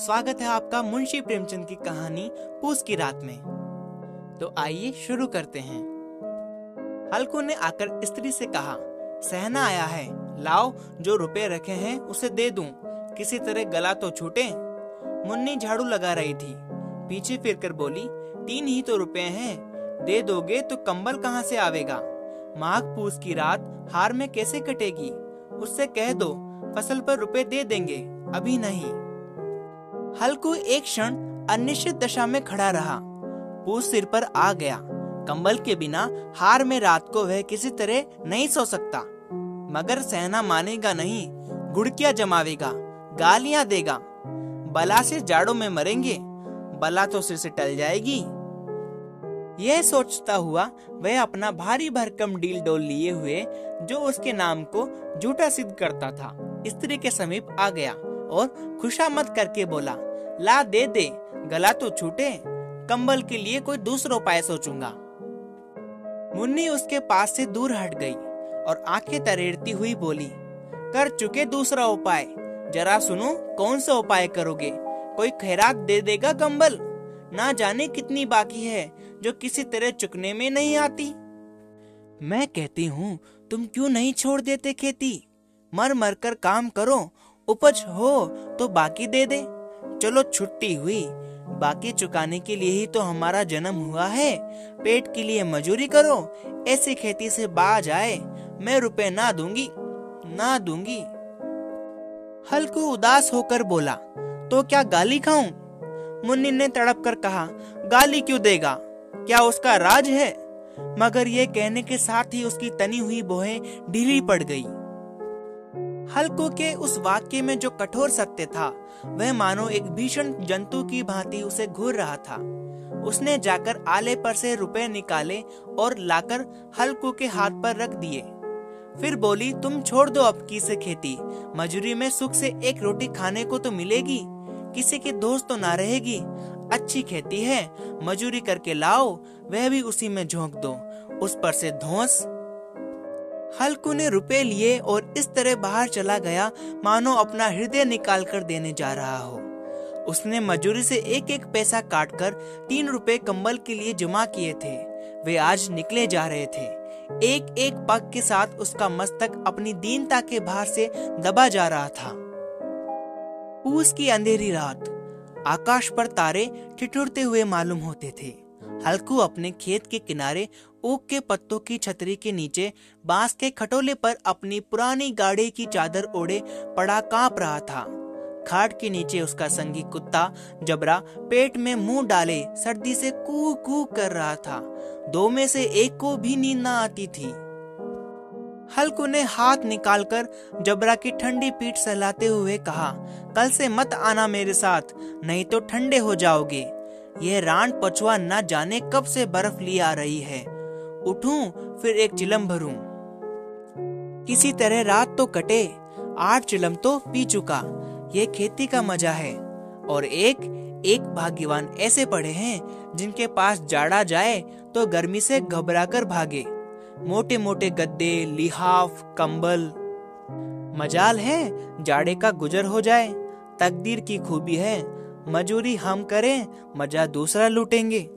स्वागत है आपका मुंशी प्रेमचंद की कहानी पूस की रात में। तो आइए शुरू करते हैं। हल्कू ने आकर स्त्री से कहा, सहना आया है। लाओ, जो रुपए रखे हैं, उसे दे दूँ। किसी तरह गला तो छूटे? मुन्नी झाड़ू लगा रही थी। पीछे फिरकर बोली, तीन ही तो रुपए हैं। दे दोगे तो कंबल कहाँ से आवेगा? माघ पूस की रात हार में कैसे कटेगी? उससे कह दो, फ़सल पर रुपए दे देंगे। अभी नहीं। हल्कू एक क्षण अनिश्चित दशा में खड़ा रहा। पूस सिर पर आ गया। कंबल के बिना हार में रात को वह किसी तरह नहीं सो सकता। मगर सहना मानेगा नहीं, गुड़किया जमावेगा, गालियाँ देगा। बला से जाड़ों में मरेंगे, बला तो सिर से टल जाएगी। यह सोचता हुआ वह अपना भारी भरकम डील डोल लिए हुए, जो उसके नाम को झूठा सिद्ध करता था, स्त्री के समीप आ गया। और खुशामद करके बोला, ला दे दे, गला तो छूटे, कंबल के लिए कोई दूसरा उपाय सोचूँगा। मुन्नी उसके पास से दूर हट गई और आँखें तरेड़ती हुई बोली, कर चुके दूसरा उपाय, जरा सुनो कौन सा उपाय करोगे? कोई खैरात दे देगा कंबल? ना जाने कितनी बाकी है जो किसी तरह चुकने में नहीं आती। मैं कहती हूँ, तुम क्यों नहीं छोड़ देते खेती? मर मर कर काम करो उपज हो तो बाकी दे दे। चलो छुट्टी हुई। बाकी चुकाने के लिए ही तो हमारा जन्म हुआ है। पेट के लिए मजूरी करो। ऐसी खेती से बाज आए। मैं रुपए ना दूँगी। ना दूँगी। हल्कू उदास होकर बोला तो क्या गाली खाऊं? मुन्नी ने तड़प कर कहा, गाली क्यों देगा? क्या उसका राज है? मगर ये कहने के साथ ही उसकी तनी हुई बोहें ढीली पड़ गई। हल्को के उस वाक्य में जो कठोर सत्य था, वह मानो एक भीषण जंतु की भांति उसे घूर रहा था। उसने जाकर आले पर से रुपए निकाले और लाकर हल्को के हाथ पर रख दिए। फिर बोली, तुम छोड़ दो अब की से खेती? मजूरी में सुख से एक रोटी खाने को तो मिलेगी। किसी की दोस्त तो ना रहेगी। अच्छी खेती है, मजूरी करके लाओ, वह भी उसी में झोंक दो। उस पर से धोस हल्कू ने रुपए लिए और इस तरह बाहर चला गया, मानो अपना हृदय निकाल कर देने जा रहा हो। उसने मजूरी से एक एक पैसा काट कर तीन रुपए कंबल के लिए जमा किए थे। वे आज निकले जा रहे थे। एक एक पग के साथ उसका मस्तक अपनी दीनता के भार से दबा जा रहा था। पूस की अंधेरी रात। आकाश पर तारे ठिठुरते हुए मालूम होते थे। हल्कू अपने खेत के किनारे ओक के पत्तों की छतरी के नीचे बाँस के खटोले पर अपनी पुरानी गाड़ी की चादर ओढ़े पड़ा काँप रहा था। खाट के नीचे उसका संगी कुत्ता, जबरा, पेट में मुँह डाले, सर्दी से कू कू कर रहा था। दो में से एक को भी नींद न आती थी। हल्कू ने हाथ निकालकर जबरा की ठंडी पीठ सहलाते हुए कहा, कल से मत आना मेरे साथ, नहीं तो ठंडे हो जाओगे। यह रान पछुआ न जाने कब से बर्फ़ ली आ रही है। उठूं, फिर एक चिलम भरूं। किसी तरह रात तो कटे, आठ चिलम तो पी चुका। ये खेती का मज़ा है। और एक एक भाग्यवान ऐसे पड़े हैं, जिनके पास जाड़ा जाए तो गर्मी से घबराकर भागे। मोटे मोटे गद्दे, लिहाफ, कंबल। मजाल है, जाड़े का गुजर हो जाए। तकदीर की खूबी है, मजूरी हम करें, मज़ा दूसरा लूटेंगे।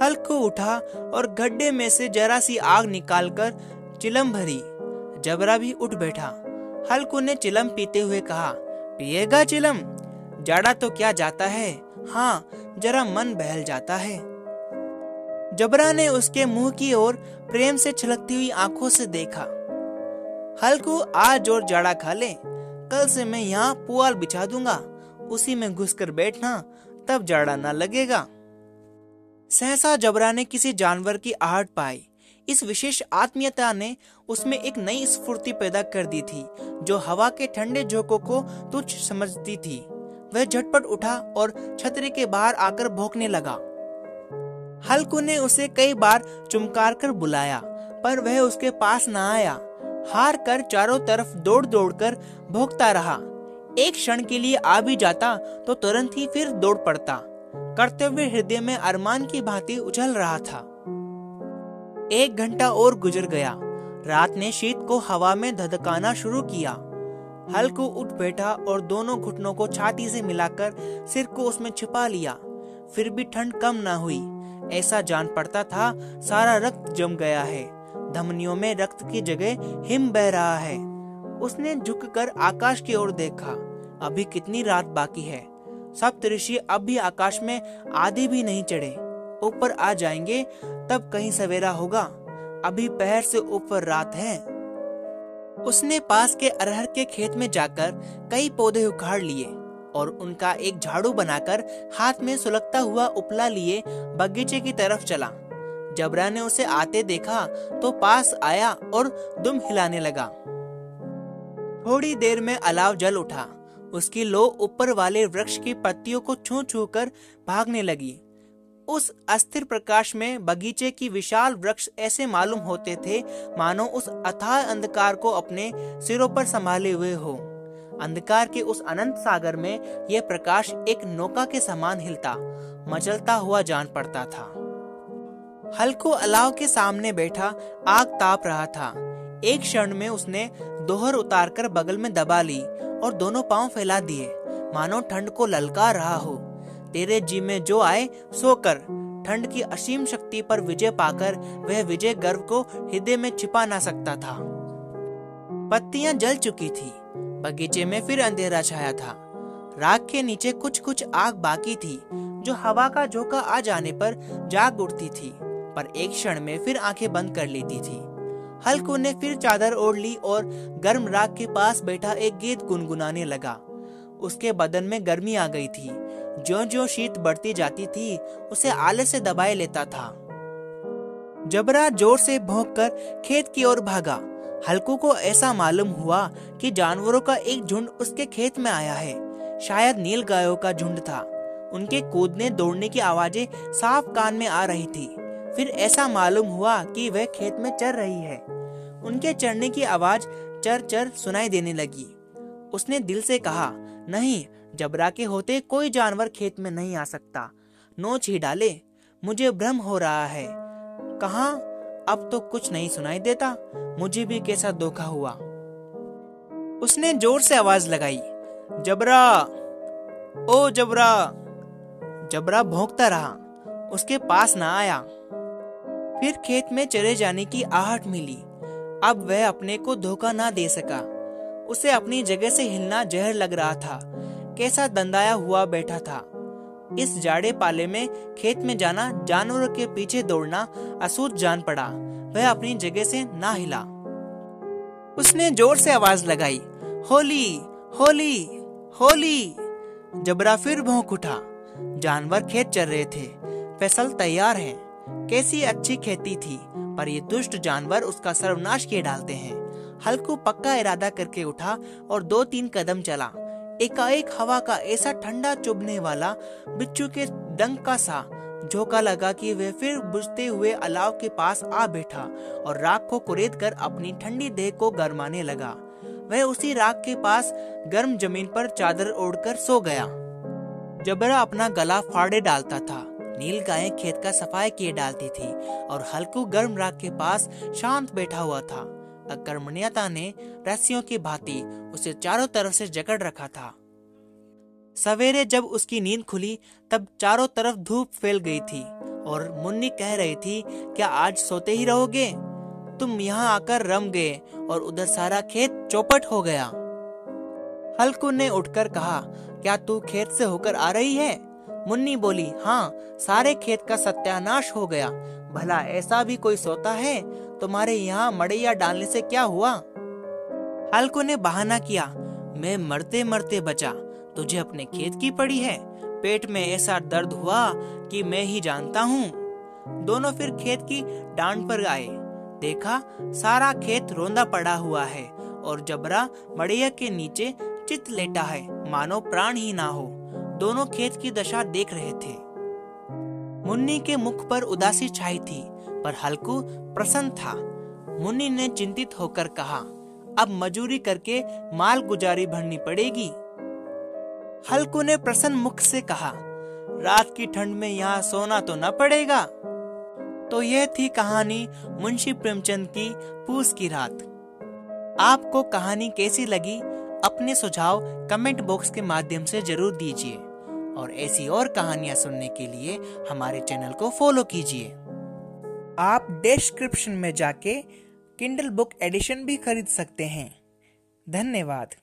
हल्को उठा और गड्ढे में से जरा सी आग निकालकर चिलम भरी। जबरा भी उठ बैठा। हल्कू ने चिलम पीते हुए कहा, पिएगा चिलम? जाड़ा तो क्या जाता है? हाँ जरा मन बहल जाता है। जबरा ने उसके मुँह की ओर प्रेम से छलकती हुई आँखों से देखा। हल्कू, आज और जाड़ा खा ले। कल से मैं यहाँ पुआल बिछा दूँगा। उसी में घुसकर बैठना, तब जाड़ा ना लगेगा। सहसा जबरा ने किसी जानवर की आहट पाई। इस विशेष आत्मीयता ने उसमें एक नई स्फूर्ति पैदा कर दी थी, जो हवा के ठंडे झोंकों को तुच्छ समझती थी। वह झटपट उठा और छतरी के बाहर आकर भोंकने लगा। हल्कू ने उसे कई बार चुमकार कर बुलाया, पर वह उसके पास न आया। हार कर चारों तरफ़ दौड़ दौड़ कर भोगता रहा। एक क्षण के लिए आ भी जाता तो तुरंत ही फिर दौड़ पड़ता। कर्तव्य हृदय में अरमान की भांति उछल रहा था। एक घंटा और गुजर गया। रात ने शीत को हवा में धधकाना शुरू किया। हल्कू उठ बैठा और दोनों घुटनों को छाती से मिलाकर सिर को उसमें छिपा लिया। फिर भी ठंड कम न हुई। ऐसा जान पड़ता था, सारा रक्त जम गया है। धमनियों में रक्त की जगह हिम बह रहा है। उसने झुककर आकाश की ओर देखा। अभी कितनी रात बाकी है? सप्त ऋषि अब भी आकाश में आधे भी नहीं चढ़े। ऊपर आ जाएँगे, तब कहीं सवेरा होगा। अभी पहर से ऊपर रात है। उसने पास के अरहर के खेत में जाकर कई पौधे उखाड़ लिए और उनका एक झाड़ू बनाकर हाथ में सुलगता हुआ उपला लिए बगीचे की तरफ़ चला। जबरा ने उसे आते देखा तो पास आया और दुम हिलाने लगा। थोड़ी देर में अलाव जल उठा। उसकी लो ऊपर वाले वृक्ष की पत्तियों को छू छू कर भागने लगी। उस अस्थिर प्रकाश में बगीचे की विशाल वृक्ष ऐसे मालूम होते थे, मानो उस अथाह अंधकार को अपने सिरों पर संभाले हुए हो। अंधकार के उस अनंत सागर में यह प्रकाश एक नौका के समान हिलता, मचलता हुआ जान पड़ता था। हल्को अलाव के सामने बैठा आग ताप रहा था। एक क्षण में उसने दोहर उतारकर बगल में दबा ली और दोनों पाँव फैला दिए। मानो ठंड को ललकार रहा हो। तेरे जी में जो आए, सो कर। ठंड की असीम शक्ति पर विजय पाकर वह विजय गर्व को हृदय में छिपा ना सकता था। पत्तियाँ जल चुकी थी। बगीचे में फिर अंधेरा छाया था। राख के नीचे कुछ कुछ आग बाकी थी, जो हवा का झोंका आ जाने पर जाग उठती थी, पर एक क्षण में फिर आँखें बंद कर लेती थी। हल्कू ने फिर चादर ओढ़ ली और गर्म राख के पास बैठा एक गीत गुनगुनाने लगा। उसके बदन में गर्मी आ गई थी। जो जो शीत बढ़ती जाती थी, उसे आले से दबाए लेता था। जबरा ज़ोर से भोंक कर खेत की ओर भागा। हल्कू को ऐसा मालूम हुआ कि जानवरों का एक झुंड उसके खेत में आया है। शायद नील गायों का झुंड था। उनके कूदने दौड़ने की आवाज़ें साफ़ कान में आ रही थी। फिर ऐसा मालूम हुआ कि वह खेत में चर रही है। उनके चढ़ने की आवाज़ चर चर सुनाई देने लगी। उसने दिल से कहा, नहीं, जबरा के होते कोई जानवर खेत में नहीं आ सकता। नोच ही डाले, मुझे भ्रम हो रहा है। कहा? अब तो कुछ नहीं सुनाई देता, मुझे भी कैसा धोखा हुआ। उसने ज़ोर से आवाज़ लगाई, जबरा, ओ जबरा। जबरा भोंकता रहा, उसके पास ना आया। फिर खेत में चले जाने की आहट मिली। अब वह अपने को धोखा ना दे सका। उसे अपनी जगह से हिलना जहर लग रहा था। कैसा दंदाया हुआ बैठा था। इस जाड़े पाले में खेत में जाना, जानवरों के पीछे दौड़ना असूर जान पड़ा। वह अपनी जगह से ना हिला। उसने ज़ोर से आवाज़ लगाई, होली होली होली! जबरा फिर भौंक उठा। जानवर खेत चल रहे थे। फ़सल तैयार है। कैसी अच्छी खेती थी, पर ये दुष्ट जानवर उसका सर्वनाश किए डालते हैं। हल्कू पक्का इरादा करके उठा और दो तीन कदम चला। एकाएक हवा का ऐसा ठंडा चुभने वाला, बिच्छू के डंक का सा, झोंका लगा कि वह फिर बुझते हुए अलाव के पास आ बैठा और राख को कुरेद कर अपनी ठंडी देह को गरमाने लगा। वह उसी राख के पास गर्म ज़मीन पर चादर ओढ़कर सो गया। जबरा अपना गला फाड़े डालता था। नील गाय खेत का सफ़ाई किए डालती थी और हल्कू गर्म राख के पास शांत बैठा हुआ था। अकर्मण्यता ने रस्सियों की भांति उसे चारों तरफ़ से जकड़ रखा था। सवेरे जब उसकी नींद खुली, तब चारों तरफ़ धूप फैल गई थी और मुन्नी कह रही थी, क्या आज सोते ही रहोगे? तुम यहाँ आकर रम गए और उधर सारा खेत चौपट हो गया। हल्कू ने उठकर कहा, क्या तू खेत से होकर आ रही है? मुन्नी बोली हाँ सारे खेत का सत्यानाश हो गया। भला ऐसा भी कोई सोता है? तुम्हारे यहाँ मड़ैया डालने से क्या हुआ? हल्को ने बहाना किया, मैं मरते मरते बचा। तुझे अपने खेत की पड़ी है। पेट में ऐसा दर्द हुआ कि मैं ही जानता हूँ। दोनों फिर खेत की डांड पर आए। देखा, सारा खेत रोंदा पड़ा हुआ है और जबरा मड़ैया के नीचे चित लेटा है। मानो प्राण ही ना हो। दोनों खेत की दशा देख रहे थे। मुन्नी के मुख पर उदासी छाई थी, पर हल्कू प्रसन्न था। मुन्नी ने चिंतित होकर कहा, अब मजूरी करके माल गुजारी भरनी पड़ेगी? हल्कू ने प्रसन्न मुख से कहा, रात की ठंड में यहाँ सोना तो न पड़ेगा। तो यह थी कहानी मुंशी प्रेमचंद की पूस की रात। आपको कहानी कैसी लगी, अपने सुझाव कमेंट बॉक्स के माध्यम से ज़रूर दीजिए। और ऐसी और कहानियाँ सुनने के लिए हमारे चैनल को फॉलो कीजिए। आप डिस्क्रिप्शन में जाके किंडल बुक एडिशन भी खरीद सकते हैं। धन्यवाद।